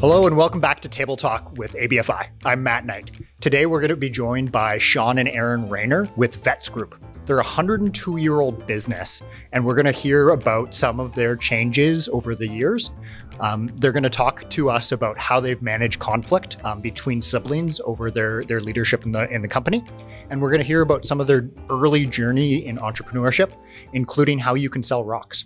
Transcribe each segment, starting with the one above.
Hello and welcome back to Table Talk with ABFI. I'm Matt Knight. Today we're going to be joined by Sean and Erin Rayner with Vets Group. They're a 102 year old business, and we're going to hear about some of their changes over the years. Um, they're going to talk to us about how they've managed conflict um, between siblings over their, their leadership in the in the company, and we're going to hear about some of their early journey in entrepreneurship, including how you can sell rocks.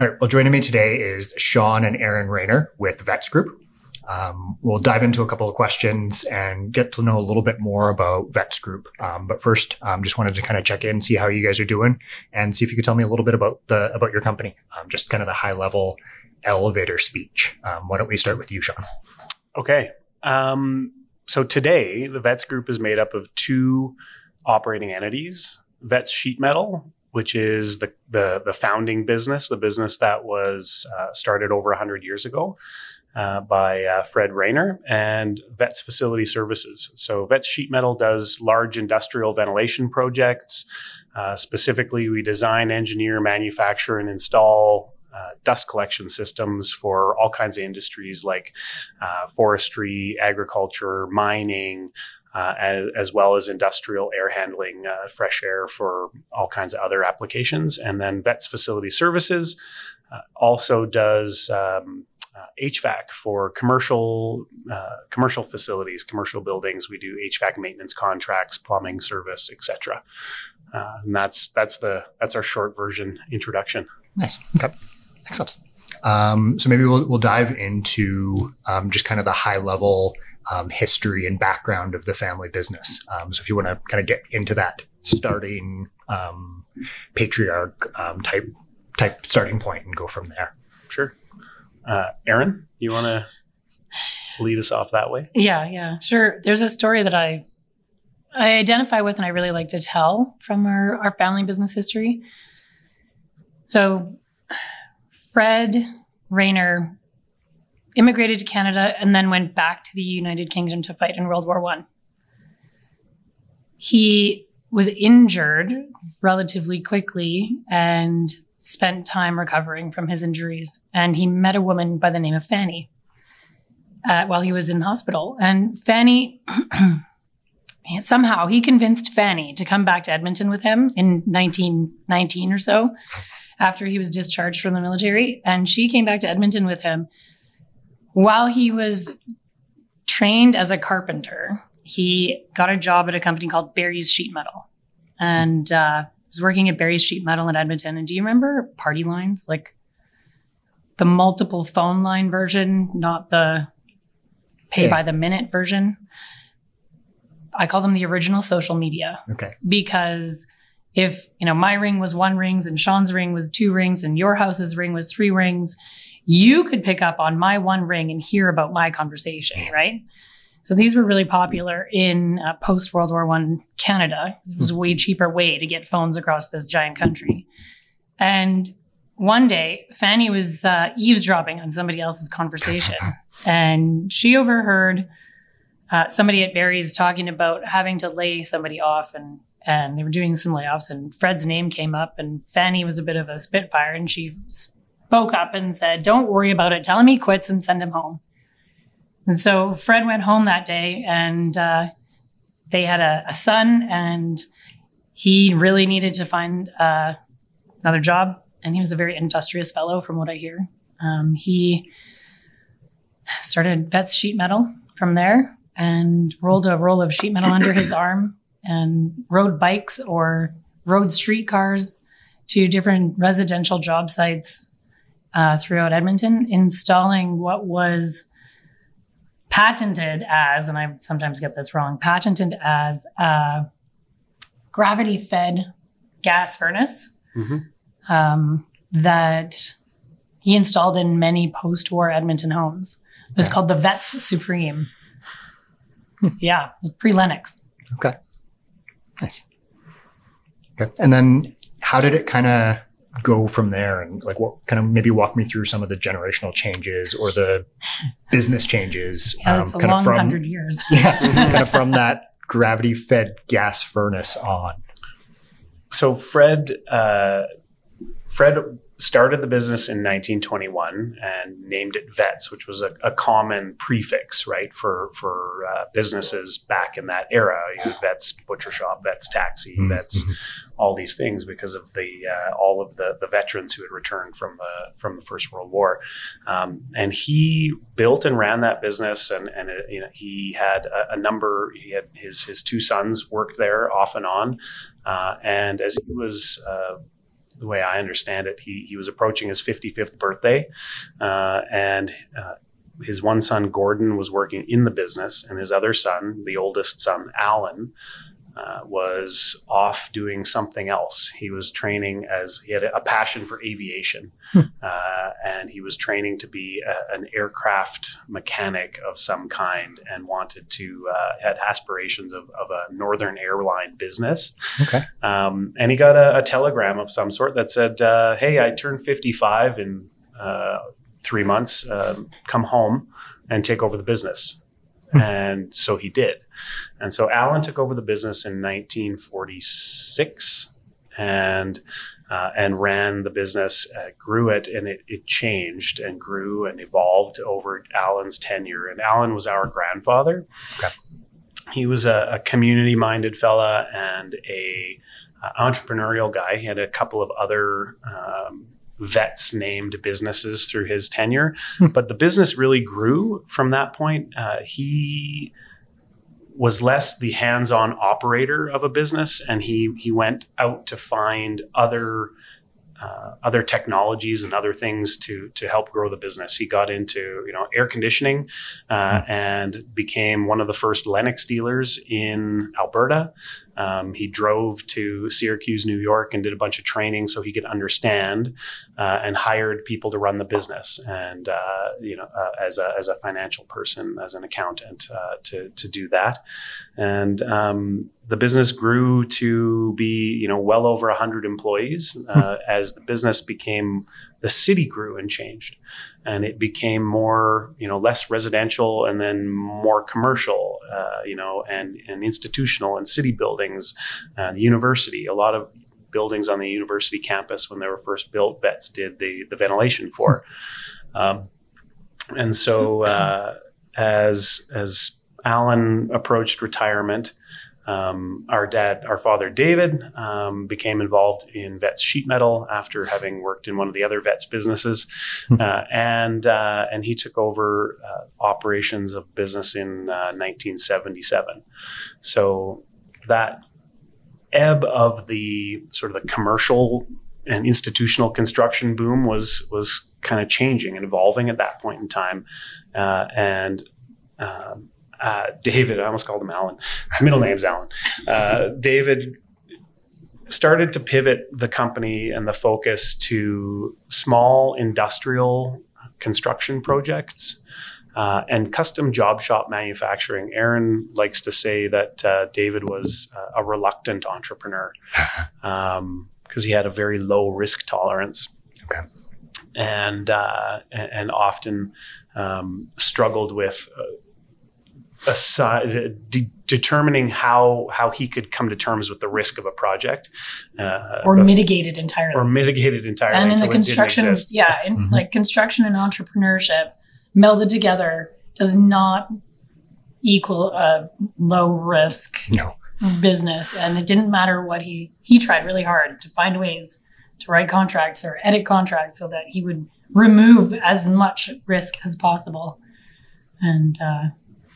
All right. Well, joining me today is Sean and Erin Rayner with Vets Group. Um, we'll dive into a couple of questions and get to know a little bit more about Vets Group. Um, but first, um, just wanted to kind of check in, see how you guys are doing, and see if you could tell me a little bit about the about your company, um, just kind of the high level elevator speech. Um, why don't we start with you, Sean? Okay. Um, so today, the Vets Group is made up of two operating entities: Vets Sheet Metal, which is the the, the founding business, the business that was uh, started over 100 years ago uh, by uh, Fred Rayner and Vets Facility Services. So Vets Sheet Metal does large industrial ventilation projects. Uh, specifically, we design, engineer, manufacture, and install uh, dust collection systems for all kinds of industries like uh, forestry, agriculture, mining, uh, as, as, well as industrial air handling, uh, fresh air for all kinds of other applications. And then Vets Facility Services uh, also does um, HVAC for commercial commercial facilities, commercial buildings. We do HVAC maintenance contracts, plumbing service, etc. And that's that's the that's our short version introduction. Nice. Okay. Excellent. Um, so maybe we'll we'll dive into um, just kind of the high level um, history and background of the family business. Um, so if you want to kind of get into that starting um, patriarch um, type type starting point and go from there. Sure. Uh, Erin, you want to lead us off that way? Yeah, yeah, sure. There's a story that I I identify with and I really like to tell from our, our family business history. So Fred Rayner immigrated to Canada and then went back to the United Kingdom to fight in World War One. He was injured relatively quickly and spent time recovering from his injuries. And he met a woman by the name of Fanny uh, while he was in hospital. And Fanny, somehow, he convinced Fanny to come back to Edmonton with him in 1919 or so after he was discharged from the military. And she came back to Edmonton with him while he was trained as a carpenter, he got a job at a company called Barry's Sheet Metal, and uh, was working at Barry's Sheet Metal in Edmonton. And do you remember party lines, like the multiple phone line version, not the pay by the minute version? I call them the original social media. Okay. Because if you know my ring was one rings and Sean's ring was two rings and your house's ring was three rings, you could pick up on my one ring and hear about my conversation, right? So these were really popular in uh, post World War One Canada. It was a way cheaper way to get phones across this giant country. And one day, Fanny was uh, eavesdropping on somebody else's conversation, and she overheard uh, somebody at Barry's talking about having to lay somebody off, and and they were doing some layoffs. And Fred's name came up, and Fanny was a bit of a spitfire, and she spoke up and said, Don't worry about it. Tell him he quits and send him home. And so Fred went home that day and uh, they had a, a, son, and he really needed to find uh, another job. And he was a very industrious fellow, from what I hear. Um, he started Vets Sheet Metal from there and rolled a roll of sheet metal under his arm and rode bikes or rode streetcars to different residential job sites uh, throughout Edmonton, installing what was patented as, and I sometimes get this wrong, patented as a gravity fed gas furnace mm-hmm. um, that he installed in many post war Edmonton homes. It was called the Vets Supreme. yeah, it was pre Lennox. Okay. Nice. Okay. And then how did it kind of go from there and like what kind of maybe walk me through some of the generational changes or the business changes yeah, um, kind long of from hundred years yeah kind of from that gravity fed gas furnace on so Fred, uh, Fred started the business in 1921 and named it Vets, which was a, a common prefix, right, for for uh, businesses back in that era. You had Vets Butcher Shop, Vets Taxi, Mhm. Vets, all these things because of the uh, all of the the veterans who had returned from the from the First World War. Um, and he built and ran that business, and and uh, you know he had a, a number. He had his his two sons worked there off and on, uh, and as he was. The way I understand it, he, he was approaching his 55th birthday, uh, and uh, his one son, Gordon, was working in the business, and his other son, the oldest son, Alan, uh, was off doing something else. He was training as he had a passion for aviation, uh, and he was training to be a, an aircraft mechanic of some kind, and wanted to uh, had aspirations of, of a northern airline business. Okay. Um, and he got a, a telegram of some sort that said, uh, "Hey, I turned 55 in uh, three months. Um, come home and take over the business." And so he did. And so Alan took over the business in 1946 and uh, and ran the business, uh, grew it, and it, it changed and grew and evolved over Alan's tenure. And Alan was our grandfather. Okay. He was a, a community-minded fella and a uh, entrepreneurial guy. He had a couple of other um, vets named businesses through his tenure, but the business really grew from that point. Uh, he was less the hands-on operator of a business, and he he went out to find other uh, other technologies and other things to to help grow the business. He got into you know air conditioning uh, and became one of the first Lennox dealers in Alberta. Um, he drove to Syracuse, New York, and did a bunch of training so he could understand uh, and hired people to run the business and uh, you know uh, as a as a financial person, as an accountant, uh, to to do that. And um, the business grew to be you know well over hundred employees uh, as the business became the city grew and changed. And it became more you know less residential and then more commercial uh, you know and and institutional and city buildings uh, university. A lot of buildings on the university campus when they were first built vets did the the ventilation for. Um, and so uh, as as alan approached retirement um, our dad, our father David, um, became involved in Vets sheet metal after having worked in one of the other Vets businesses, uh, and uh, and he took over uh, operations of business in 1977. So that ebb of the sort of the commercial and institutional construction boom was was kind of changing and evolving at that point in time, uh, and. Um, uh, David, I almost called him Alan. His middle name's Alan. Uh, David started to pivot the company and the focus to small industrial construction projects uh, and custom job shop manufacturing. Erin likes to say that uh, David was uh, a reluctant entrepreneur because um, he had a very low risk tolerance. Okay. And, uh, and, often um, struggled with uh, aside, de- determining how how he could come to terms with the risk of a project, uh, or but- mitigate it entirely. or mitigate it entirely. and in the until it didn't construction, yeah, in Mhm. like construction and entrepreneurship melded together does not equal a low risk No. business. And it didn't matter what he he tried really hard to find ways to write contracts or edit contracts so that he would remove as much risk as possible. And uh,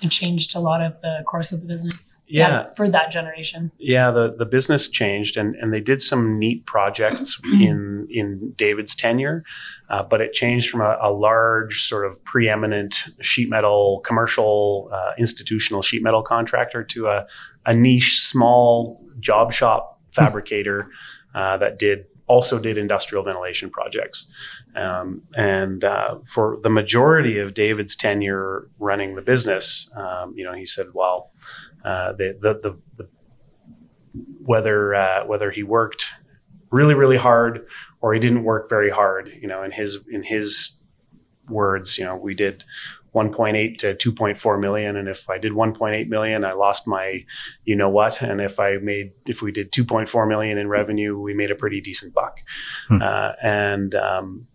it changed a lot of the course of the business. Yeah. for that generation. Yeah, the, the business changed, and, and they did some neat projects in in David's tenure, uh, but it changed from a, a large sort of preeminent sheet metal commercial uh, institutional sheet metal contractor to a, a niche small job shop fabricator uh, that did also did industrial ventilation projects. Um, and uh, for the majority of David's tenure running the business, um, you know, he said, well, uh, the, the, the, the whether uh, whether he worked really really hard or he didn't work very hard, you know, in his in his words, you know, we did 1.8 to 2.4 million and if i did 1.8 million i lost my you know what and if i made if we did 2.4 million in revenue we made a pretty decent buck Hmm. uh, and um,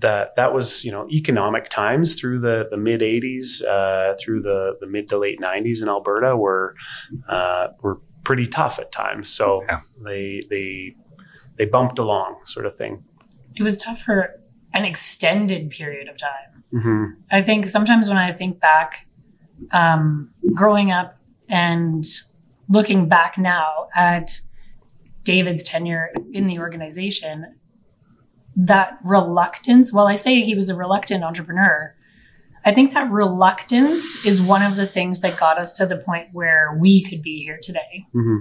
that that was you know economic times through the the mid 80s uh, through the the mid to late 90s in alberta were uh, were pretty tough at times so Yeah. they they they bumped along sort of thing It was tough for an extended period of time. Hmm I think sometimes when I think back, um, growing up and looking back now at David's tenure in the organization, that reluctance, well, I say he was a reluctant entrepreneur. I think that reluctance is one of the things that got us to the point where we could be here today. hmm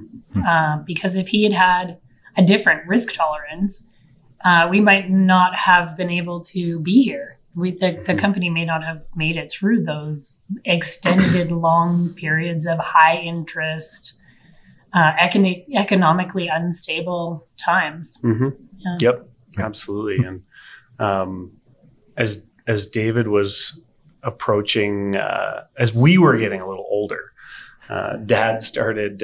Um, because if he had had a different risk tolerance, uh, we might not have been able to be here. We, the, the company may not have made it through those extended long periods of high interest, uh, econ- economically unstable times. hmm Yeah. Yep, absolutely. And um, as as David was approaching, uh, as we were getting a little older, uh, Dad started.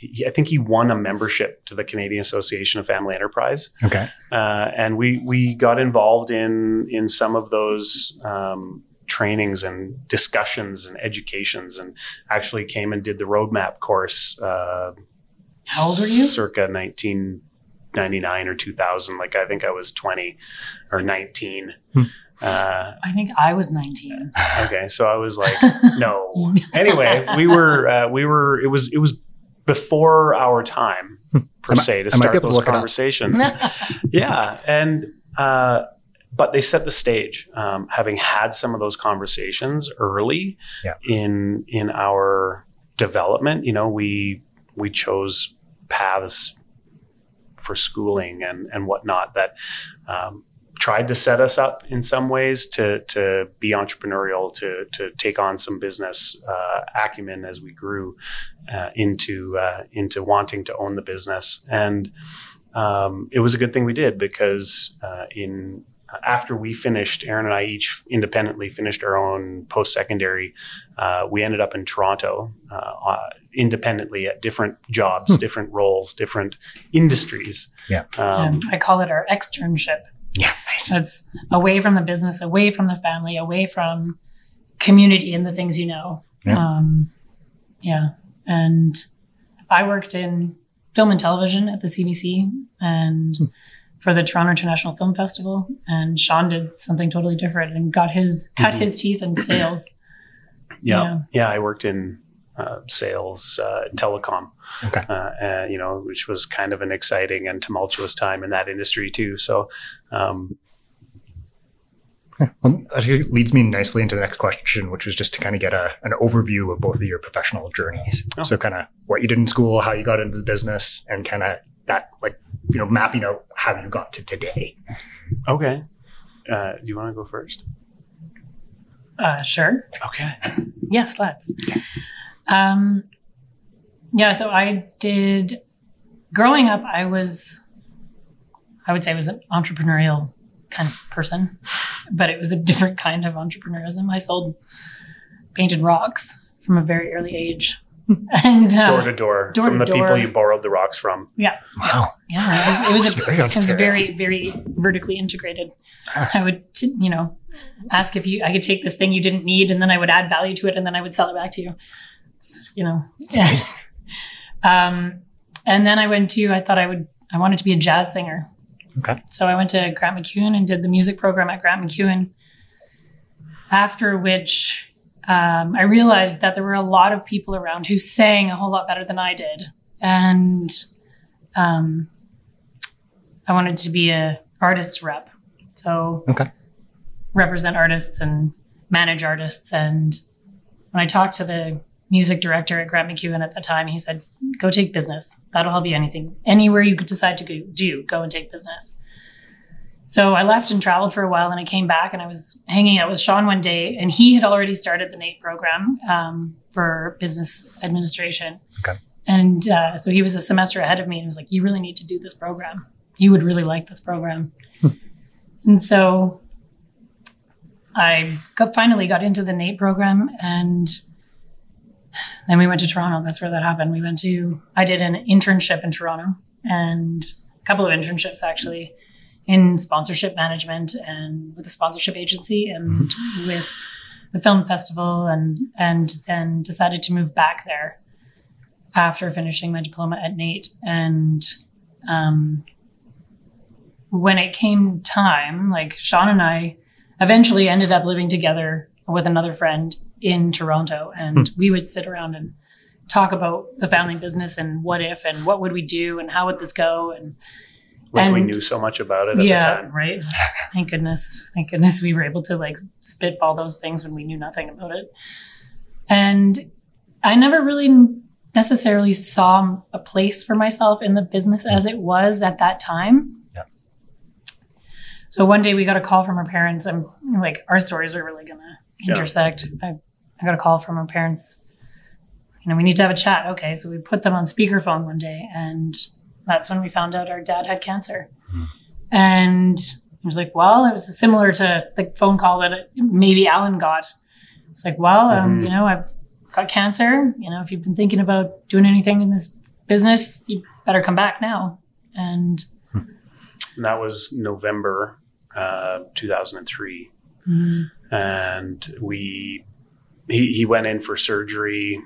He, I think he won a membership to the Canadian Association of Family Enterprise, Okay. uh, and we we got involved in in some of those. Um, trainings and discussions and educations and actually came and did the roadmap course uh, How old were you? circa 1999 or 2000 like i think i was 20 or 19 Hmm. uh, I think I was 19. okay so i was like no anyway we were uh, we were it was it was before our time per se to I might be start those look it up. conversations yeah and uh, but they set the stage um, having had some of those conversations early Yeah. in in our development you know we we chose paths for schooling and and whatnot that um, tried to set us up in some ways to to be entrepreneurial to to take on some business uh, acumen as we grew uh, into uh, into wanting to own the business and um, it was a good thing we did because uh, in after we finished, Erin and I each independently finished our own post secondary. Uh, we ended up in Toronto uh, uh, independently at different jobs, Hmm. different roles, different industries. Yeah. Um, Um, I call it our externship. Yeah. Nice. So it's away from the business, away from the family, away from community and the things you know. Yeah. Um, yeah. And I worked in film and television at the CBC and Hmm. for the Toronto International Film Festival. And Sean did something totally different and got his cut Mhm. his teeth in sales. yeah. Yeah. yeah, I worked in uh, sales, uh, telecom. Okay. uh, uh, you know, which was kind of an exciting and tumultuous time in that industry too. So, um, Well, that leads me nicely into the next question, which was just to kind of get a, an overview of both of your professional journeys. Oh. So, kind of what you did in school, how you got into the business, and kind of that, like, you know, mapping out how you got to today. okay, uh, do you want to go first? Uh, sure. Okay. Yes, let's. Um, yeah, so I did. Growing up, I was, I would say, I was an entrepreneurial kind of person, but it was a different kind of entrepreneurism. I sold painted rocks from a very early age, and uh, Door to door door from to the people you borrowed the rocks from. yeah, Wow. yeah, it was, it was It's a very it was very very vertically integrated. I would you know ask if you I could take this thing you didn't need and then I would add value to it and then I would sell it back to you. It's, you know. amazing. um, and then I went to I thought I would I wanted to be a jazz singer. Okay. So I went to Grant MacEwan and did the music program at Grant MacEwan. After which um, I realized that there were a lot of people around who sang a whole lot better than I did, and um, I wanted to be a artist rep. So Okay. represent artists and manage artists. And when I talked to the music director at Grant MacEwan at the time, he said, "Go take business. That'll help you anything. Anywhere you could decide to go, do, go and take business." So I left and traveled for a while, and I came back, and I was hanging out with Sean one day, and he had already started the NAIT program um, for business administration. Okay. And uh, so he was a semester ahead of me, and was like, "You really need to do this program. You would really like this program." And so I got, finally got into the NAIT program and then we went to Toronto. That's where that happened. We went to, I did an internship in Toronto and a couple of internships actually in sponsorship management and with a sponsorship agency and with the film festival and and then decided to move back there after finishing my diploma at NAIT and um, when it came time like Sean and I eventually ended up living together with another friend in Toronto and hmm. we would sit around and talk about the family business and what if and what would we do and how would this go and Like we knew so much about it at yeah, the time. right. Thank goodness. Thank goodness we were able to like spitball those things when we knew nothing about it. And I never really necessarily saw a place for myself in the business hmm. as it was at that time. Yeah. So one day we got a call from our parents. I'm like, our stories are really gonna Yeah. intersect. I, I got a call from our parents. You know, we need to have a chat. Okay, so we put them on speakerphone one day, and that's when we found out our dad had cancer. And I was like, well, it was similar to the phone call that maybe Alan got. It's like, well, um, Mhm. you know, I've got cancer. You know, if you've been thinking about doing anything in this business, you better come back now. And And that was November uh, 2003. mm, and we he, he went in for surgery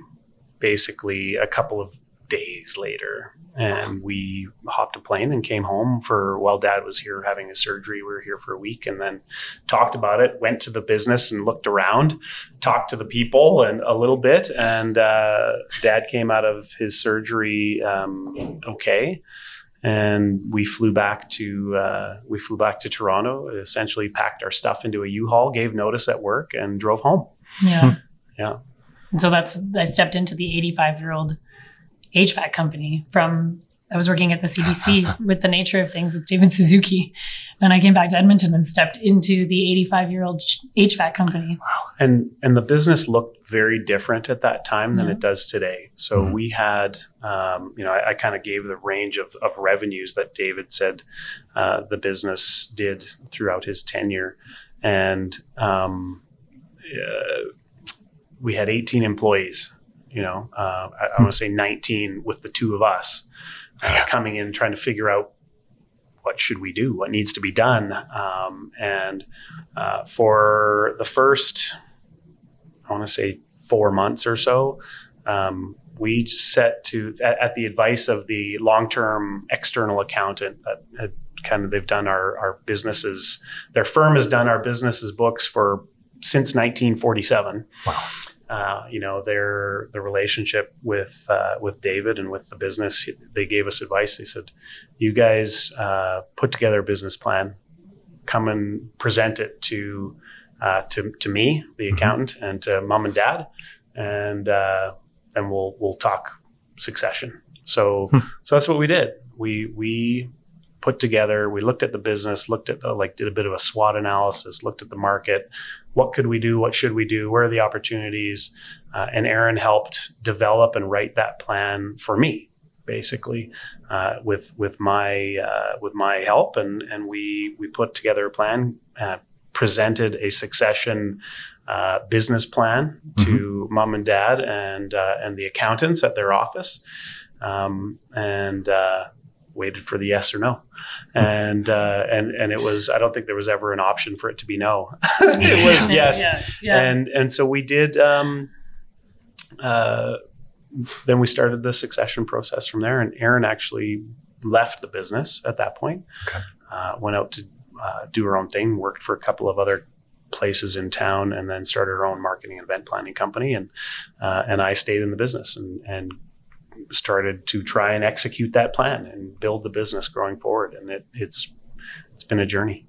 basically a couple of days later and we hopped a plane and came home for while dad was here having his surgery we were here for a week and then talked about it went to the business and looked around talked to the people and a little bit and uh, dad came out of his surgery um, okay and we flew back to uh, we flew back to Toronto. Essentially, packed our stuff into a U-Haul, gave notice at work, and drove home. yeah. Yeah. And so that's, I stepped into the 85 year old HVAC company from, I was working at the CBC with the nature of things with David Suzuki. And I came back to Edmonton and stepped into the 85 year old HVAC company. Wow. And and the business looked very different at that time than Yeah. it does today. So Mhm. we had, um, you know, I, I kind of gave the range of, of revenues that David said uh, the business did throughout his tenure, and um, uh, we had 18 employees. You know, uh, I, I want to say 19 with the two of us uh, coming in trying to figure out what should we do, what needs to be done, um, and uh, for the first, I want to say four months or so, um, we set to at, at the advice of the long-term external accountant that had kind of they've done our our businesses. Their firm has done our businesses books for since 1947. Wow. Uh, you know their the relationship with uh, with David and with the business. They gave us advice. They said, "You guys uh, put together a business plan, come and present it to uh, to to me, the Mhm. accountant, and to mom and dad, and uh, and we'll we'll talk succession." So Hmm. so that's what we did. We we put together. We looked at the business, looked at the, like did a bit of a SWOT analysis, looked at the market. What could we do? What should we do? Where are the opportunities? Uh, and Erin helped develop and write that plan for me, basically, uh, with with my uh, with my help, and and we we put together a plan, uh, presented a succession uh, business plan to mom and dad and uh, and the accountants at their office, um, and uh, waited for the yes or no, and uh, and and it was I don't think there was ever an option for it to be no. it was yes, Yeah. Yeah. and and so we did. Um, uh, then we started the succession process from there, and Erin actually left the business at that point. Okay. Uh, went out to uh, do her own thing, worked for a couple of other places in town, and then started her own marketing and event planning company. And uh, and I stayed in the business and and started to try and execute that plan and build the business going forward. And it, it's it's been a journey.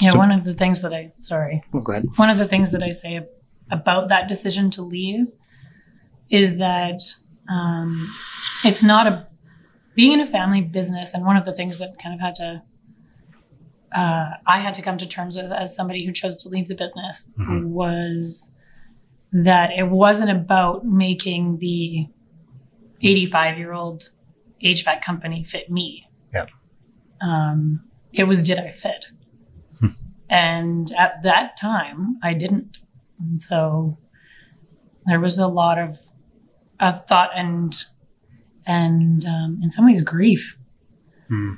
yeah. So- one of the things that I, sorry, Oh, go ahead. one of the things that I say about that decision to leave is that um, it's not a being in a family business, and one of the things that kind of had to uh, I had to come to terms with as somebody who chose to leave the business Mhm. was that it wasn't about making the 85 year old HVAC company fit me. Yeah. Um, it was did I fit? And at that time, I didn't. And so there was a lot of, of thought and, and um, in some ways, grief Hmm.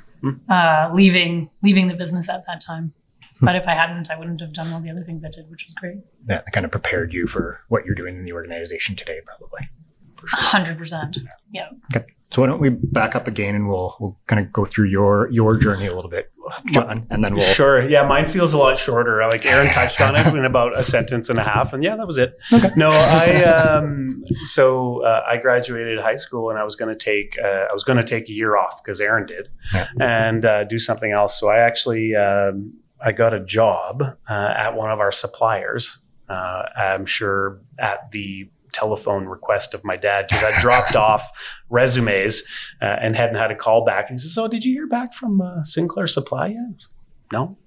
uh, leaving leaving the business at that time. But if I hadn't, I wouldn't have done all the other things I did, which was great. That kind of prepared you for what you're doing in the organization today, probably. Hundred percent. Yeah. Okay. So why don't we back up again and we'll we'll kind of go through your your journey a little bit, Sean, and then we'll Sure. Yeah, mine feels a lot shorter. Like Erin touched on it in about a sentence and a half, and yeah, that was it. Okay. No, I um, so uh, I graduated high school, and I was going to take uh, I was going to take a year off because Erin did, Yeah. and uh, do something else. So I actually um, I got a job uh, at one of our suppliers. Uh, I'm sure at the telephone request of my dad because I dropped off resumes uh, and hadn't had a call back. And he says, "So did you hear back from uh, Sinclair Supply yet?" Like, no.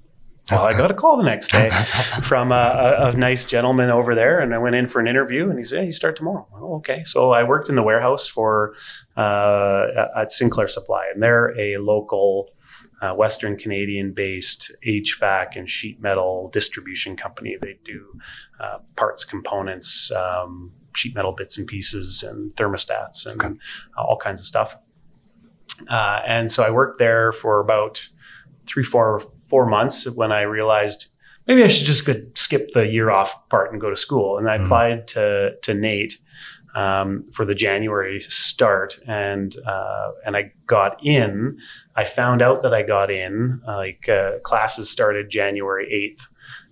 Well, I got a call the next day from a, a, a nice gentleman over there, and I went in for an interview, and he said, hey, "You start tomorrow." Oh, okay. So I worked in the warehouse for uh, at Sinclair Supply, and they're a local uh, Western Canadian-based HVAC and sheet metal distribution company. They do uh, parts, components, um, sheet metal bits and pieces, and thermostats, and Okay. all kinds of stuff. Uh, and so I worked there for about three, four, four months when I realized maybe I should just skip the year off part and go to school. And I Mhm. applied to to NAIT um, for the January start, and uh, and I got in. I found out that I got in. uh, Like uh, classes started January eighth,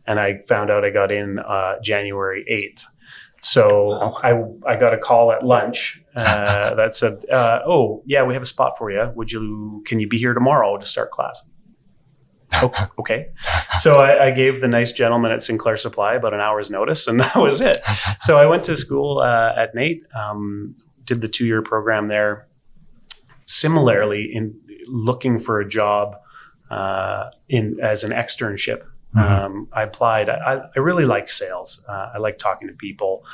and I found out I got in uh, January eighth. So Wow. I I got a call at lunch uh, that said, uh, "Oh yeah, we have a spot for you. Would you can you be here tomorrow to start class?" Oh, okay. So I, I gave the nice gentleman at Sinclair Supply about an hour's notice, and that was it. So I went to school uh, at NAIT, um, did the two year program there. Similarly, in looking for a job uh, in as an externship, Mhm. um, I applied. I, I really like sales. Uh, I like talking to people.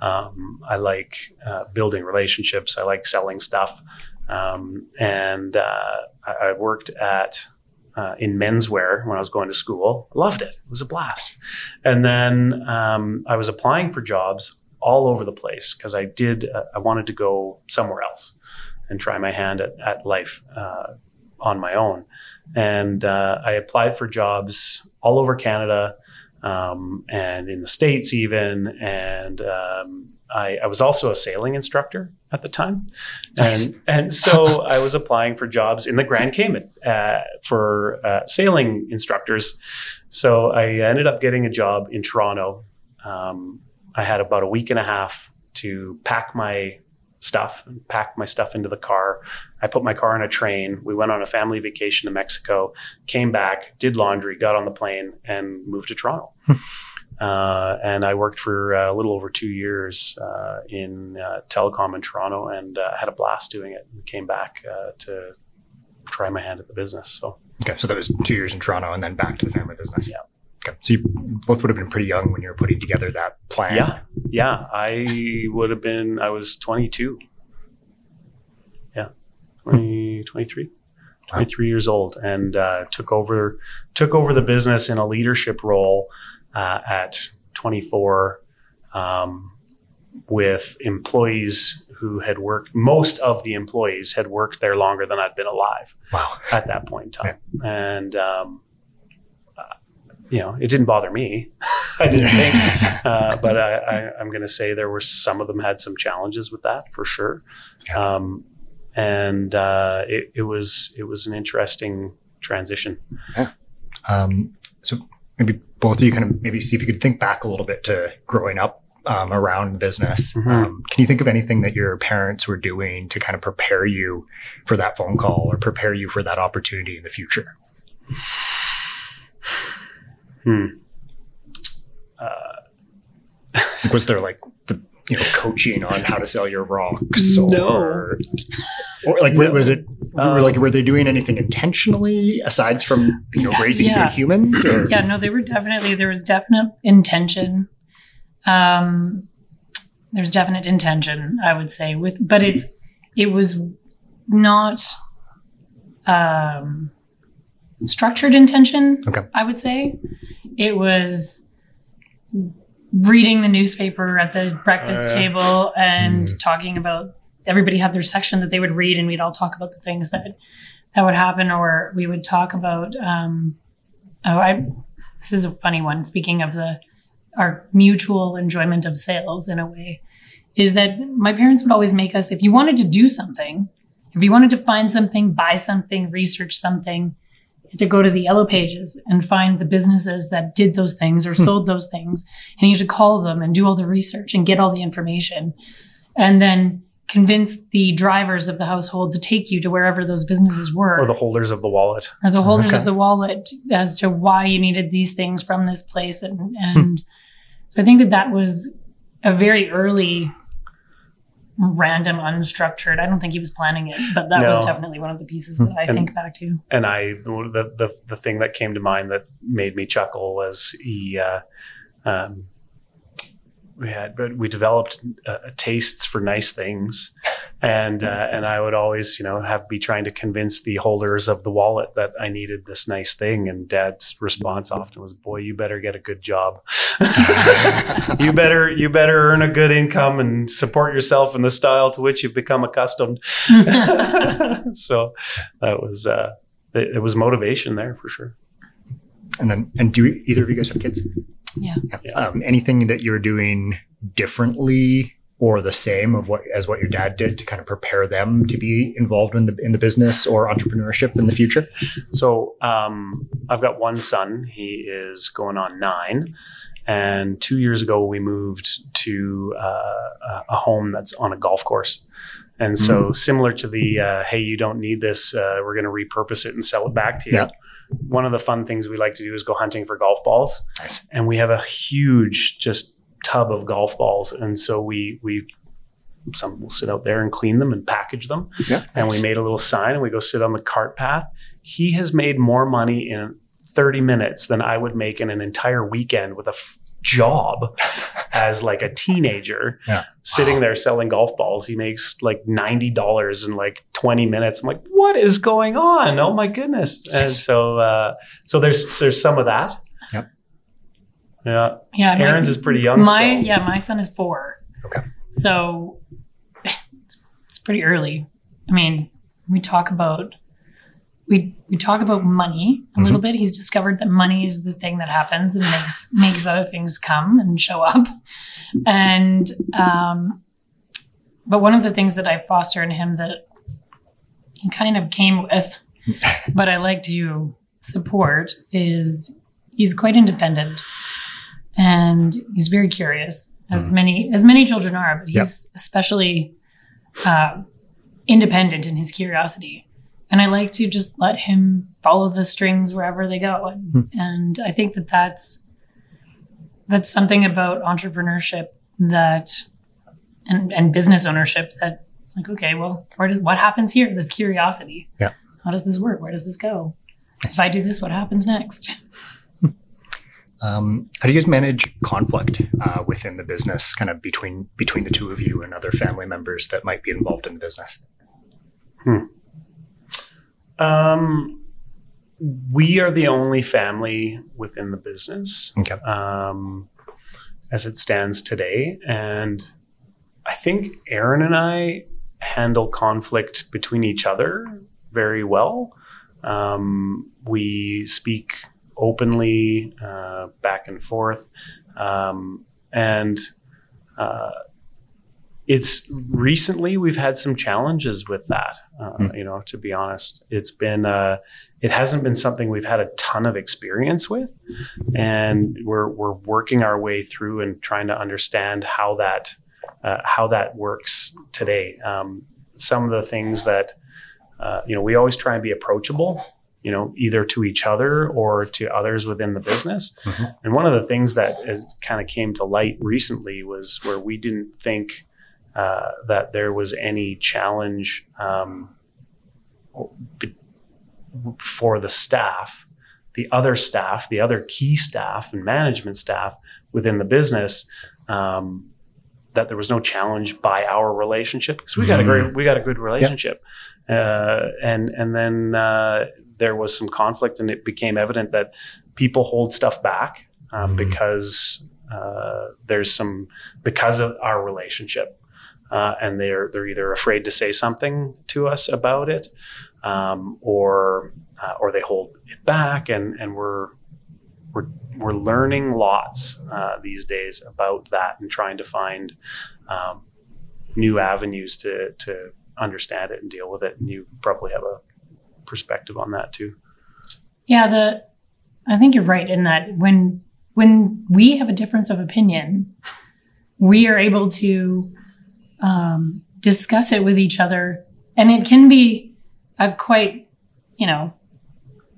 Um, I like uh, building relationships. I like selling stuff. Um, and uh, I, I worked at uh, in menswear when I was going to school. Loved it. It was a blast. And then um, I was applying for jobs all over the place because I did. Uh, I wanted to go somewhere else and try my hand at, at life uh, on my own. And uh, I applied for jobs all over Canada um, and in the States, even. And um, I, I was also a sailing instructor at the time. Nice. And, and so I was applying for jobs in the Grand Cayman uh, for uh, sailing instructors. So I ended up getting a job in Toronto. Um, I had about a week and a half to pack my stuff and pack my stuff into the car. I put my car on a train. We went on a family vacation to Mexico, came back, did laundry, got on the plane, and moved to Toronto. uh, and I worked for uh, a little over two years uh, in uh, telecom in Toronto and uh, had a blast doing it. And came back uh, to try my hand at the business. So Okay, so that was two years in Toronto and then back to the family business. Yeah. Okay, so you both would have been pretty young when you were putting together that plan. yeah, yeah, I would have been. I was 22. Yeah, 20, 23. 23 years old and uh, took over took over the business in a leadership role uh, at 24 um, with employees who had worked most of the employees had worked there longer than I'd been alive Wow. at that point in time and um, uh, you know it didn't bother me I didn't think uh, but I, I'm going to say there were some of them had some challenges with that for sure Yeah. um, and uh, it, it was it was an interesting transition. Um, so maybe both of you kind of maybe see if you could think back a little bit to growing up um, around business. Mhm. Um, can you think of anything that your parents were doing to kind of prepare you for that phone call or prepare you for that opportunity in the future? Hmm. Like, was there like you know coaching on how to sell your rocks or, No. or like wa- was it Um, were like were they doing anything intentionally aside from you know raising Yeah. good humans or Yeah, no, they were definitely there was definite intention. Um there's definite intention, I would say, with but it's it was not um structured intention, Okay. I would say. it was reading the newspaper at the breakfast Uh, table and Mm. talking about everybody had their section that they would read and we'd all talk about the things that that would happen or we would talk about um oh i this is a funny one speaking of the our mutual enjoyment of sales in a way is that my parents would always make us if you wanted to do something if you wanted to find something buy something research something to go to the yellow pages and find the businesses that did those things or hmm. sold those things. And you had to call them and do all the research and get all the information. And then convince the drivers of the household to take you to wherever those businesses were. Or the holders of the wallet. or the holders Okay. of the wallet as to why you needed these things from this place. And hmm. and so i think that that was a very early random unstructured. I don't think he was planning it but that was definitely one of the pieces that i And- think back to. and I the, the the thing that came to mind that made me chuckle was he uh, um, we had but we developed uh, tastes for nice things. And uh, and I would always you know have be trying to convince the holders of the wallet that I needed this nice thing. And dad's response often was boy you better get a good job. You better you better earn a good income and support yourself in the style to which you've become accustomed. So that was uh it, it was motivation there for sure. And then, and do either of you guys have kids? Yeah. Yeah. Um, anything that you're doing differently or the same of what as what your dad did to kind of prepare them to be involved in the in the business or entrepreneurship in the future? so um i've got one son he is going on nine and two years ago we moved to uh, a home that's on a golf course and so similar to the uh, hey you don't need this uh, we're going to repurpose it and sell it back to you Yeah. One of the fun things we like to do is go hunting for golf balls. Nice. and we have a huge just tub of golf balls. And so we we some will sit out there and clean them and package them. Yeah. and we made a little sign and we go sit on the cart path. He has made more money in 30 minutes than i would make in an entire weekend with a f- job as like a teenager Yeah. sitting Wow. there selling golf balls he makes like $90 in like 20 minutes i'm like what is going on oh my goodness and so uh so there's there's some of that Yep. yeah yeah my- Erin's is pretty young my still. yeah my son is four Okay. so it's, it's pretty early i mean we talk about we we talk about money a little bit. He's discovered that money is the thing that happens and makes makes other things come and show up. And um but one of the things that i foster in him that he kind of came with but i like to support is he's quite independent and he's very curious as many as many children are but he's Yep. especially uh, independent in his curiosity and i like to just let him follow the strings wherever they go. And, and i think that that's that's something about entrepreneurship that and, and business ownership that it's like okay well where does, what happens here? This curiosity. Yeah. how does this work? Where does this go? If i do this what happens next? Um, how do you guys manage conflict uh, within the business, kind of between between the two of you and other family members that might be involved in the business? Um, we are the only family within the business Okay. um, as it stands today. And I think Erin and I handle conflict between each other very well. Um, we speak openly uh, back and forth. Um, and uh, it's recently we've had some challenges with that. Uh, Hmm. You know, to be honest, it's been uh, it hasn't been something we've had a ton of experience with, and we're we're working our way through and trying to understand how that uh, how that works today. Um, some of the things that uh, you know we always try and be approachable. You know, either to each other or to others within the business. Mhm. And one of the things that has kind of came to light recently was where we didn't think uh, that there was any challenge um, for the staff, the other staff, the other key staff and management staff within the business. Um, that there was no challenge by our relationship because we got a great, we got a good relationship, uh, and and then uh, there was some conflict, and it became evident that people hold stuff back um, Mhm. because uh, there's some because of our relationship, uh, and they're they're either afraid to say something to us about it, um, or uh, or they hold it back, and and we're we're we're learning lots uh, these days about that and trying to find um, new avenues to to understand it and deal with it. And you probably have a perspective on that too. Yeah, the I think you're right in that when when we have a difference of opinion, we are able to um, discuss it with each other, and it can be a quite you know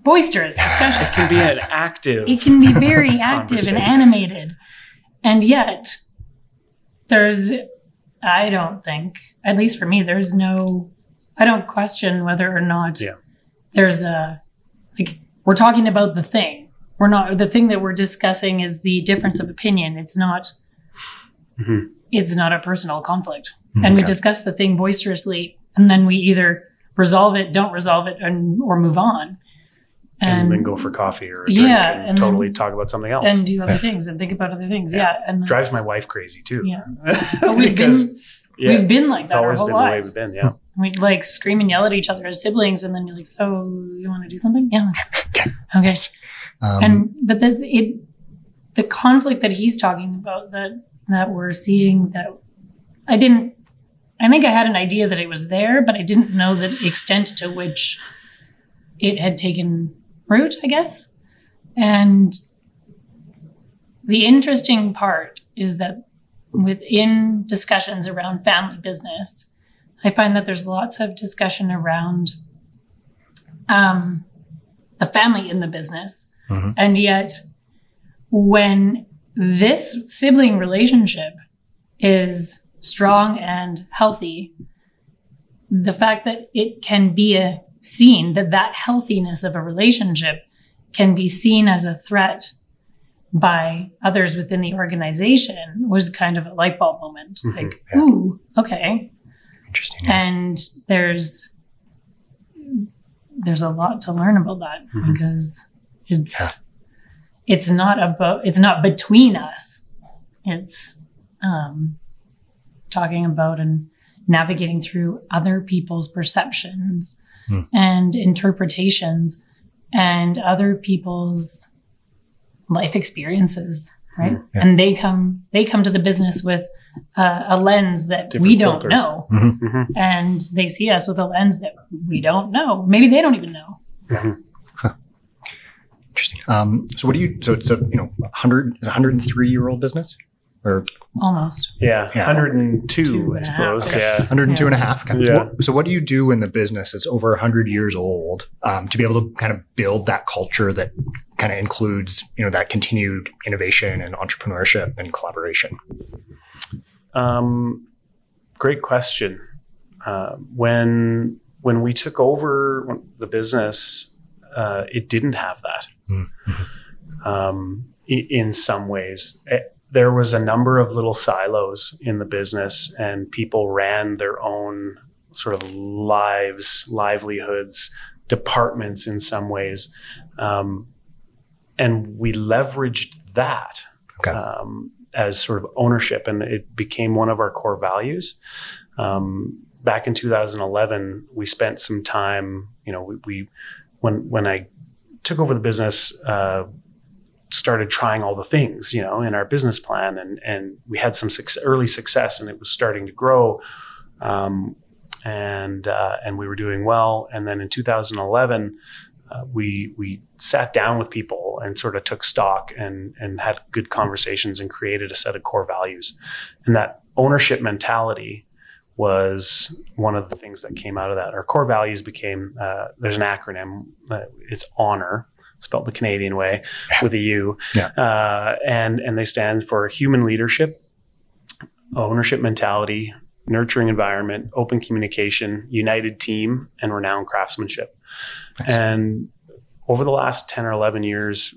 boisterous discussion. It can be an active. it can be very active and animated and yet there's i don't think at least for me there's no i don't question whether or not Yeah. there's a like we're talking about the thing we're not the thing that we're discussing is the difference of opinion it's not Mhm. It's not a personal conflict and we Okay. discuss the thing boisterously and then we either resolve it don't resolve it and, or move on and, then go for coffee or drink Yeah, and, and totally then- talk about something else. and do other Yeah. things and think about other things Yeah. yeah, and drives my wife crazy too. Yeah. But we've because been yeah, we've been like it's that our whole been the way lives. we've been. Yeah. We like scream and yell at each other as siblings, and then you're like, "So you want to do something? Yeah, okay." Um, and but the it the conflict that he's talking about that that we're seeing that I didn't. I think I had an idea that it was there, but I didn't know the extent to which it had taken root. I guess, and the interesting part is that within discussions around family business, I find that there's lots of discussion around um, the family in the business. Mhm. And yet, when this sibling relationship is strong and healthy, the fact that it can be a seen that that healthiness of a relationship can be seen as a threat by others within the organization was kind of a light bulb moment. Mhm, Like, yeah. ooh, okay. interesting. And there's there's a lot to learn about that Mhm. because it's Yeah. It's not about it's not between us. It's um, talking about and navigating through other people's perceptions Hmm. and interpretations and other people's life experiences right Hmm, yeah. and they come they come to the business with uh, a lens that Different we don't filters. know Mhm. and they see us with a lens that we don't know maybe they don't even know Interesting. Um, so what do you? So it's a you know hundred is a hundred and three year old business or almost Yeah, Yeah. 102, Two I and a half. suppose. Okay. Yeah. 102 and a half. Okay. Yeah. So what do you do in the business that's over 100 years old um, to be able to kind of build that culture that kind of includes, you know, that continued innovation and entrepreneurship and collaboration? Um, great question. Uh, when when we took over the business, uh, it didn't have that. Mhm. Um, in some ways, Eh, there was a number of little silos in the business, and people ran their own sort of lives, livelihoods, departments in some ways, um, and we leveraged that Okay. um, as sort of ownership, and it became one of our core values. Um, back in 2011, we spent some time. You know, we, we when when I took over the business, uh, started trying all the things you know in our business plan, and and we had some suc early success, and it was starting to grow. Um, and uh, and we were doing well. And then in 2011, uh, we we sat down with people and sort of took stock and and had good conversations and created a set of core values. And that ownership mentality was one of the things that came out of that. Our core values became uh, there's an acronym. Uh, it's honor. Spelled the Canadian way with a U, Yeah. uh, and and they stand for human leadership, ownership mentality, nurturing environment, open communication, united team, and renowned craftsmanship. Nice. And over the last 10 or 11 years,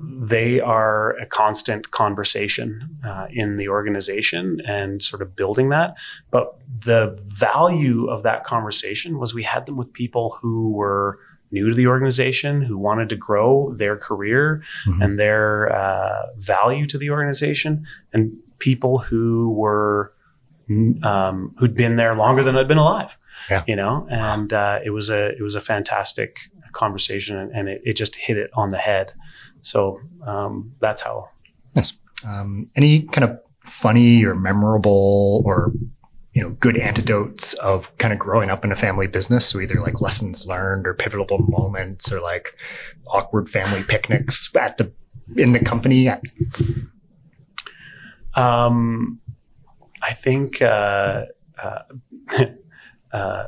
they are a constant conversation uh, in the organization and sort of building that. But the value of that conversation was we had them with people who were new to the organization, who wanted to grow their career Mhm. and their uh, value to the organization, and people who were um, who'd been there longer than I'd been alive. Yeah. You know, and uh, it was a it was a fantastic conversation, and, and it, it just hit it on the head. So um, that's how Um, any kind of funny or memorable or you know good antidotes of kind of growing up in a family business? So either like lessons learned or pivotal moments or like awkward family picnics at the in the company. Um, I think uh, uh, uh,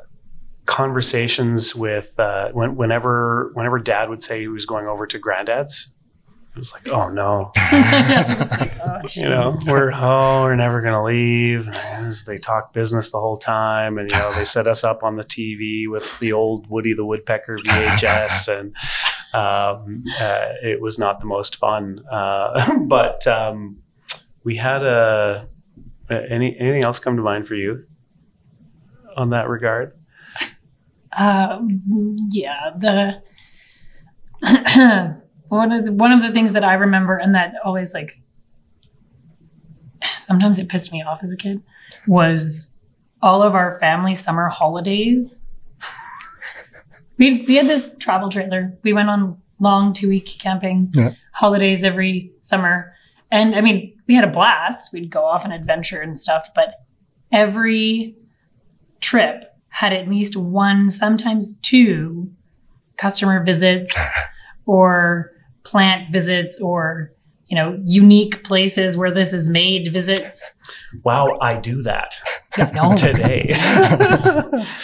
conversations with uh, when, whenever whenever Dad would say he was going over to Granddad's, it was like, oh no, like, oh, you know, we're oh we're never gonna leave. As they talk business the whole time, and you know they set us up on the TV with the old Woody the Woodpecker VHS, and um, uh, it was not the most fun. Uh, but um, we had a any anything else come to mind for you on that regard? Uh, yeah, the one of the, one of the things that I remember and that always like sometimes it pissed me off as a kid was all of our family summer holidays. We we had this travel trailer. We went on long two week camping Yeah. holidays every summer, and I mean we had a blast. We'd go off an adventure and stuff, but every trip had at least one, sometimes two customer visits or plant visits or you know unique places where this is made visits. Wow, I do that I today.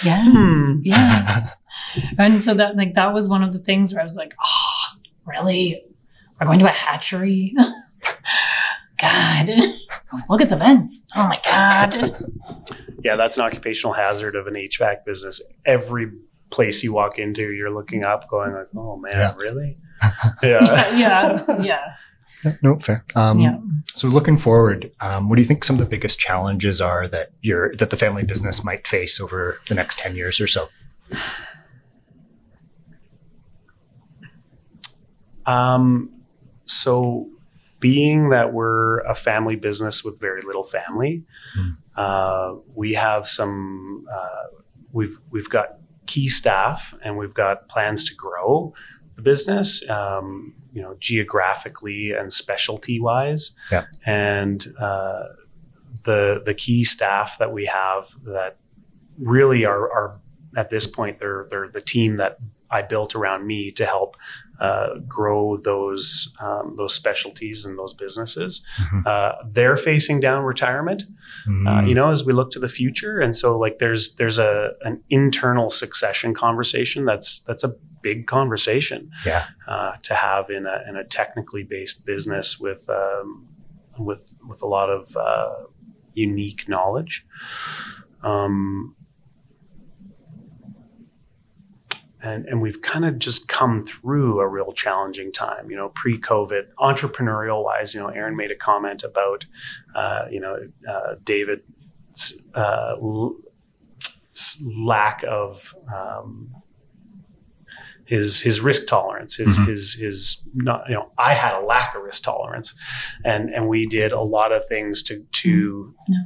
Yes. Hmm. Yes. And so that like that was one of the things where I was like, oh, really? We're going to a hatchery? God. Look at the vents. Oh my God. yeah, that's an occupational hazard of an HVAC business. Every place you walk into, you're looking up, going like, "Oh man, Yeah. really?" Yeah. Yeah, yeah, yeah. Yeah, no, fair. Um, yeah. So looking forward, um, what do you think some of the biggest challenges are that your that the family business might face over the next ten years or so? Um, so, being that we're a family business with very little family, Hmm. uh, we have some. Uh, we've we've got key staff, and we've got plans to grow the business. Um, you know, geographically and specialty wise, Yeah. and uh, the the key staff that we have that really are are at this point they're they're the team that I built around me to help uh, grow those um, those specialties and those businesses. Mhm. Uh, they're facing down retirement, uh, Mm, you know, as we look to the future, and so like there's there's a an internal succession conversation that's that's a big conversation Yeah. uh, to have in a in a technically based business with um, with with a lot of uh, unique knowledge. Um, and, and we've kind of just come through a real challenging time, you know, pre-COVID, entrepreneurial wise. You know, Erin made a comment about, uh, you know, uh, David's uh, l- lack of um, his his risk tolerance, his Mhm. his his not. You know, I had a lack of risk tolerance, and and we did a lot of things to to. No.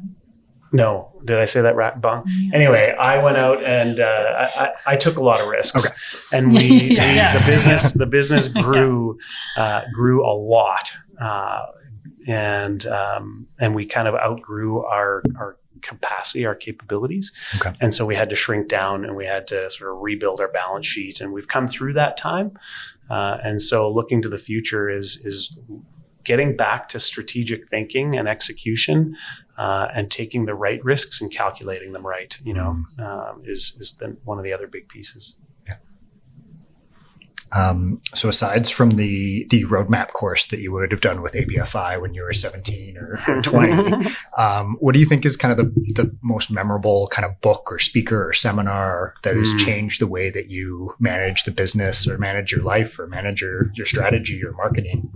No, did I say that right? Bong? Anyway, I went out and uh, I, I, I took a lot of risks, Okay. and we, we- the business the business grew uh, grew a lot, uh, and um, and we kind of outgrew our our capacity, our capabilities, Okay. and so we had to shrink down and we had to sort of rebuild our balance sheet, and we've come through that time, uh, and so looking to the future is is getting back to strategic thinking and execution uh, and taking the right risks and calculating them right, you know, um, is is the, one of the other big pieces. Um, so aside from the the roadmap course that you would have done with ABFI when you were 17 or, or 20, um, what do you think is kind of the, the most memorable kind of book or speaker or seminar that has Hmm. changed the way that you manage the business or manage your life or manage your, your strategy or marketing?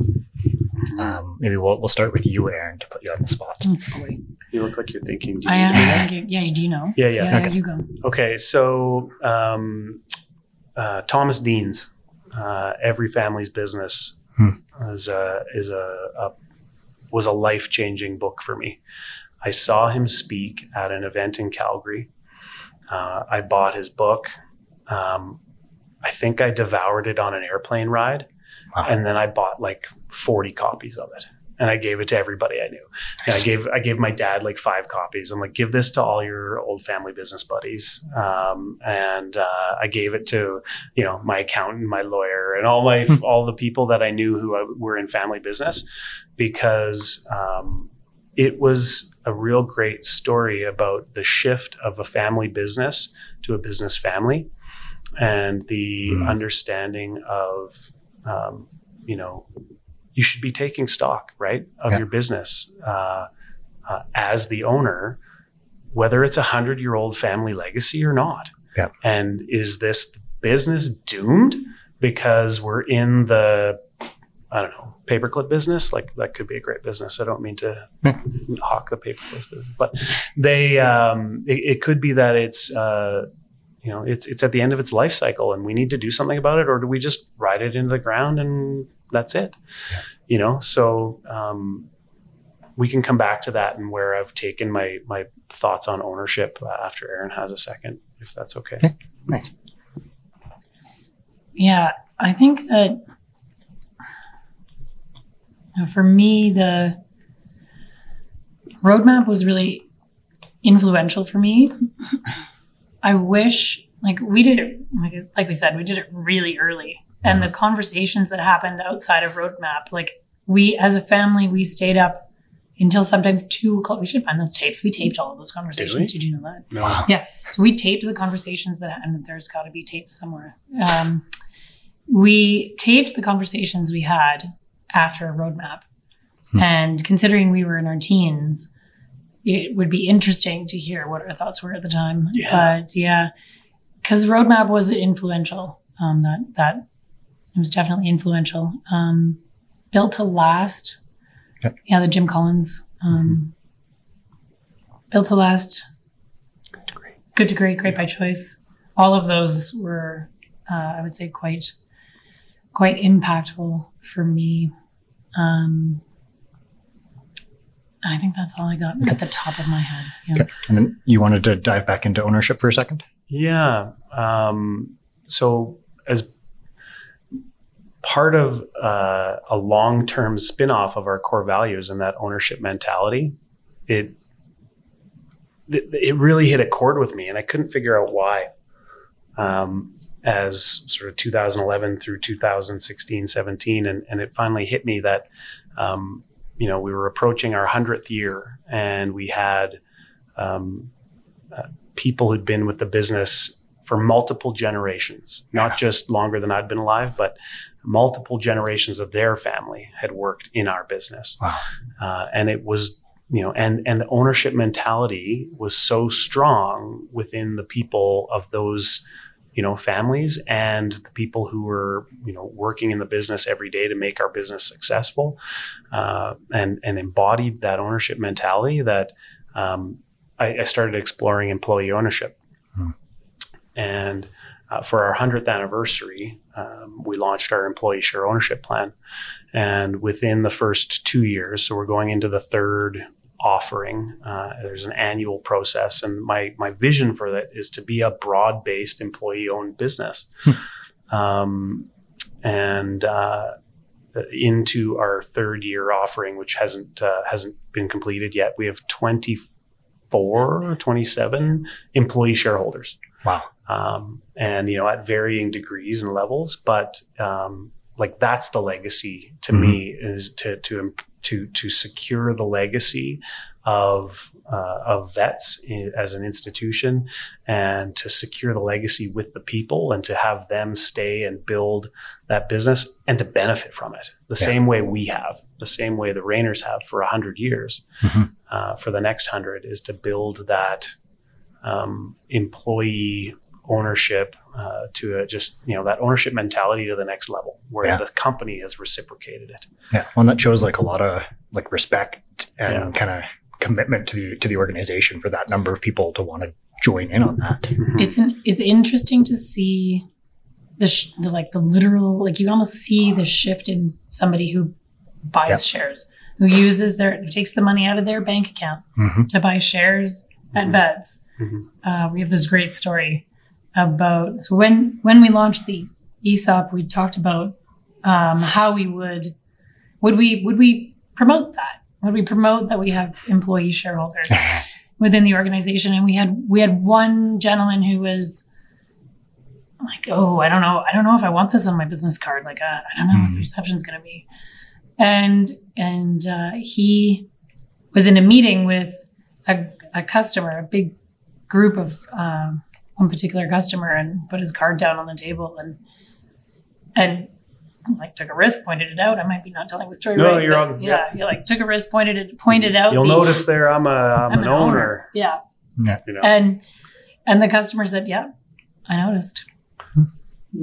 Um, maybe we'll, we'll start with you, Erin, to put you on the spot. Oh, boy. You look like you're thinking. Do you I am do thinking, yeah, do you know? Yeah, yeah. Yeah, Okay. you go. Okay, so um, uh, Thomas Deans' uh, Every Family's Business Hmm. is a is a, a was a life changing book for me. I saw him speak at an event in Calgary. Uh, I bought his book. Um, I think I devoured it on an airplane ride, Wow. and then I bought like forty copies of it, and I gave it to everybody I knew. And I gave I gave my dad like five copies. I'm like, give this to all your old family business buddies. Um, and uh, I gave it to you know my accountant, my lawyer, and all my all the people that I knew who I, were in family business, because um, it was a real great story about the shift of a family business to a business family, and the Mm. understanding of um, you know you should be taking stock right of Yeah. your business uh, uh, as the owner whether it's a hundred year old family legacy or not Yeah. and is this business doomed because we're in the i don't know paperclip business like that could be a great business i don't mean to hawk the paperclip business but they um, it, it could be that it's uh, you know it's it's at the end of its life cycle and we need to do something about it or do we just ride it into the ground and that's it you know so um, we can come back to that and where i've taken my my thoughts on ownership uh, after Erin has a second if that's okay Yeah. Nice. Yeah, I think that you know, for me, the roadmap was really influential for me. I wish, like, we did it, like, like we said, we did it really early. And the conversations that happened outside of roadmap, like, we as a family, we stayed up until sometimes two o'clock. We should find those tapes. We taped all of those conversations. Did, you know that? no Wow. Yeah. So we taped the conversations that, and there's got to be tapes somewhere. Um, we taped the conversations we had after a roadmap. And considering we were in our teens, it would be interesting to hear what our thoughts were at the time. Yeah. But yeah, because roadmap was influential. Um, that that it was definitely influential. Um, built to last. Yep. Yeah, the Jim Collins. Um, Built to last good to great, great by choice. All of those were, uh, I would say, quite, quite impactful for me. Um, I think that's all I got at the top of my head. Yeah. Okay. And then you wanted to dive back into ownership for a second? Yeah. Um, so, as part of uh, a long term spin off of our core values and that ownership mentality, it it really hit a chord with me, and I couldn't figure out why. Um, as sort of 2011 through 2016, 17, and, and it finally hit me that um, you know we were approaching our hundredth year, and we had um, uh, people who'd been with the business for multiple generations, not just longer than I'd been alive, but multiple generations of their family had worked in our business. Wow. Uh, and it was, you know, and and the ownership mentality was so strong within the people of those, you know, families and the people who were, you know, working in the business every day to make our business successful, uh, and and embodied that ownership mentality that um, I, I started exploring employee ownership. Hmm. And uh, for our 100th anniversary, um, we launched our employee share ownership plan. And within the first two years, so we're going into the third offering, uh, there's an annual process. And my, my vision for that is to be a broad based employee owned business. um, and uh, into our third year offering, which hasn't uh, hasn't been completed yet, we have 24 or 27 employee shareholders Wow. um, and you know at varying degrees and levels but um, like that's the legacy to me is to to to to secure the legacy of uh, of vets as an institution and to secure the legacy with the people and to have them stay and build that business and to benefit from it the Yeah. same way we have the same way the Rayners have for a hundred years Mhm. uh, for the next hundred is to build that um, employee ownership uh, to a just you know that ownership mentality to the next level where Yeah. the company has reciprocated it Yeah. Well, that shows like a lot of like respect and Yeah. kind of commitment to the to the organization for that number of people to want to join in on that. It's an, it's interesting to see the, sh- the like the literal like you almost see the shift in somebody who buys Yep. shares, who uses their who takes the money out of their bank account Mhm. to buy shares at Mhm. Vets. Mhm. Uh, we have this great story about so when when we launched the ESOP, we talked about um, how we would would we would we promote that? Would we promote that we have employee shareholders within the organization? And we had we had one gentleman who was like, "Oh, I don't know, I don't know if I want this on my business card. Like, uh, I don't know what Mhm. the reception's going to be." And and uh, he was in a meeting with a, a customer, a big group of um, one particular customer, and put his card down on the table and and like took a risk, pointed it out. I might be not telling the story No, right. you're but all- yeah, he like took a risk, pointed it, pointed out. You'll the- notice there I'm a I'm, I'm an, owner. Yeah, You know. and and the customer said, "Yeah, I noticed." Hmm.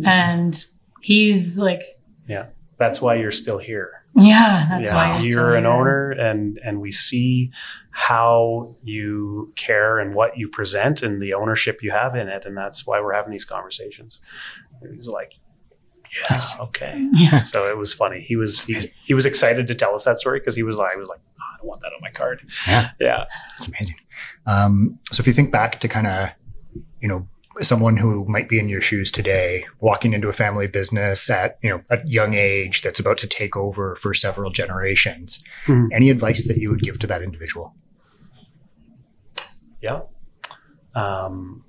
And he's like, "Yeah, That's why you're still here. "Yeah, that's yeah, why you're, you're an owner and and we see how you care and what you present and the ownership you have in it and that's why we're having these conversations. And He's like, yeah, okay. Yeah, So it was funny. He was he, he was excited to tell us that story because he was like, I was like, "Oh, I don't want that on my card. Yeah. Yeah. That's amazing. Um, so if you think back to kind of, you know, someone who might be in your shoes today, walking into a family business at, you know, a young age that's about to take over for several generations, Mhm. any advice that you would give to that individual? Yeah. Um,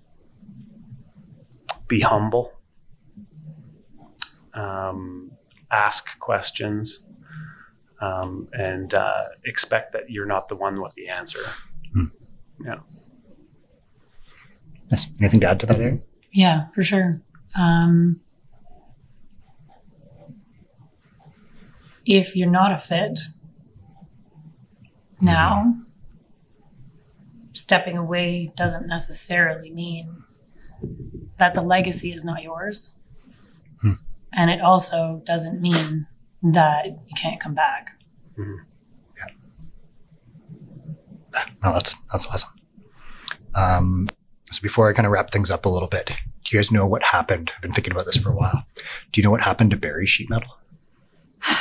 be humble. Um, ask questions. Um, and uh, expect that you're not the one with the answer. Yes. Anything to add to that, Erin? yeah, for sure. Um, if you're not a fit now, stepping away doesn't necessarily mean that the legacy is not yours. Hmm. And it also doesn't mean that you can't come back. Yeah. No, that's that's awesome. Um, so before I kind of wrap things up a little bit, do you guys know what happened? I've been thinking about this for a while. Do you know what happened to Barry Sheet Metal?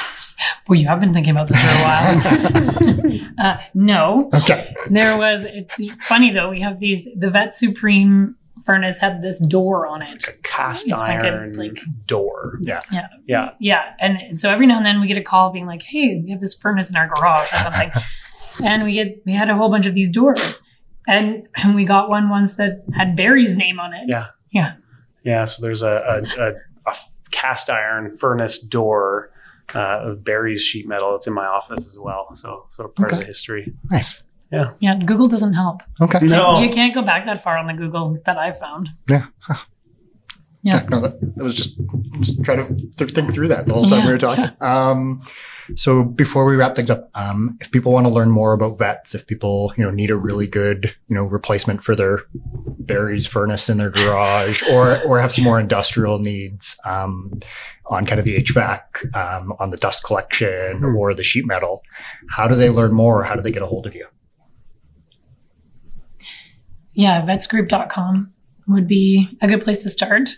Well, you have been thinking about this for a while. uh, no, Okay. there was. It's funny though. We have these. The Vet Supreme furnace had this door on it. It's a cast It's like a- iron like- door. Yeah. Yeah. Yeah. Yeah, and, and so every now and then we get a call being like, "Hey, we have this furnace in our garage or something," and we get we had a whole bunch of these doors, and and we got one once that had Barry's name on it. Yeah. Yeah. Yeah. So there's a, a, a, a cast iron furnace door uh, of Barry's sheet metal. It's in my office as well. So sort of part of the history. Nice. Yeah. Yeah, Google doesn't help. Okay. No. You can't go back that far on the Google that I found. Yeah. Huh. Yeah. No, that, that was just, just trying to th- think through that the whole time we were talking. Um, so before we wrap things up, um, if people want to learn more about vets, if people you know need a really good you know replacement for their Barry's furnace in their garage, or or have some more industrial needs um, on kind of the HVAC, um, on the dust collection Hmm. or the sheet metal, how do they learn more? Or how do they get a hold of you? Yeah, vetsgroup.com would be a good place to start.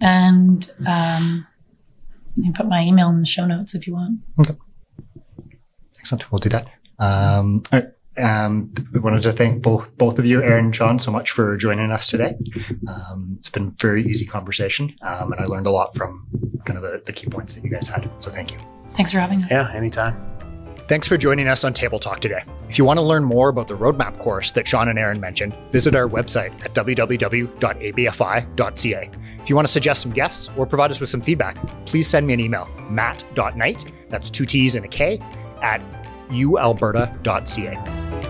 And um, you can put my email in the show notes if you want. Okay. Excellent. We'll do that. Um, all right. Um, we wanted to thank both both of you, Erin and Sean, so much for joining us today. Um, it's been a very easy conversation, um, and I learned a lot from kind of the, the key points that you guys had. So thank you. Thanks for having us. Yeah. Anytime. Thanks for joining us on Table Talk today. If you want to learn more about the roadmap course that Sean and Erin mentioned, visit our website at www.abfi.ca. If you want to suggest some guests or provide us with some feedback, please send me an email, matt.knight, that's two T's and a K, at ualberta.ca.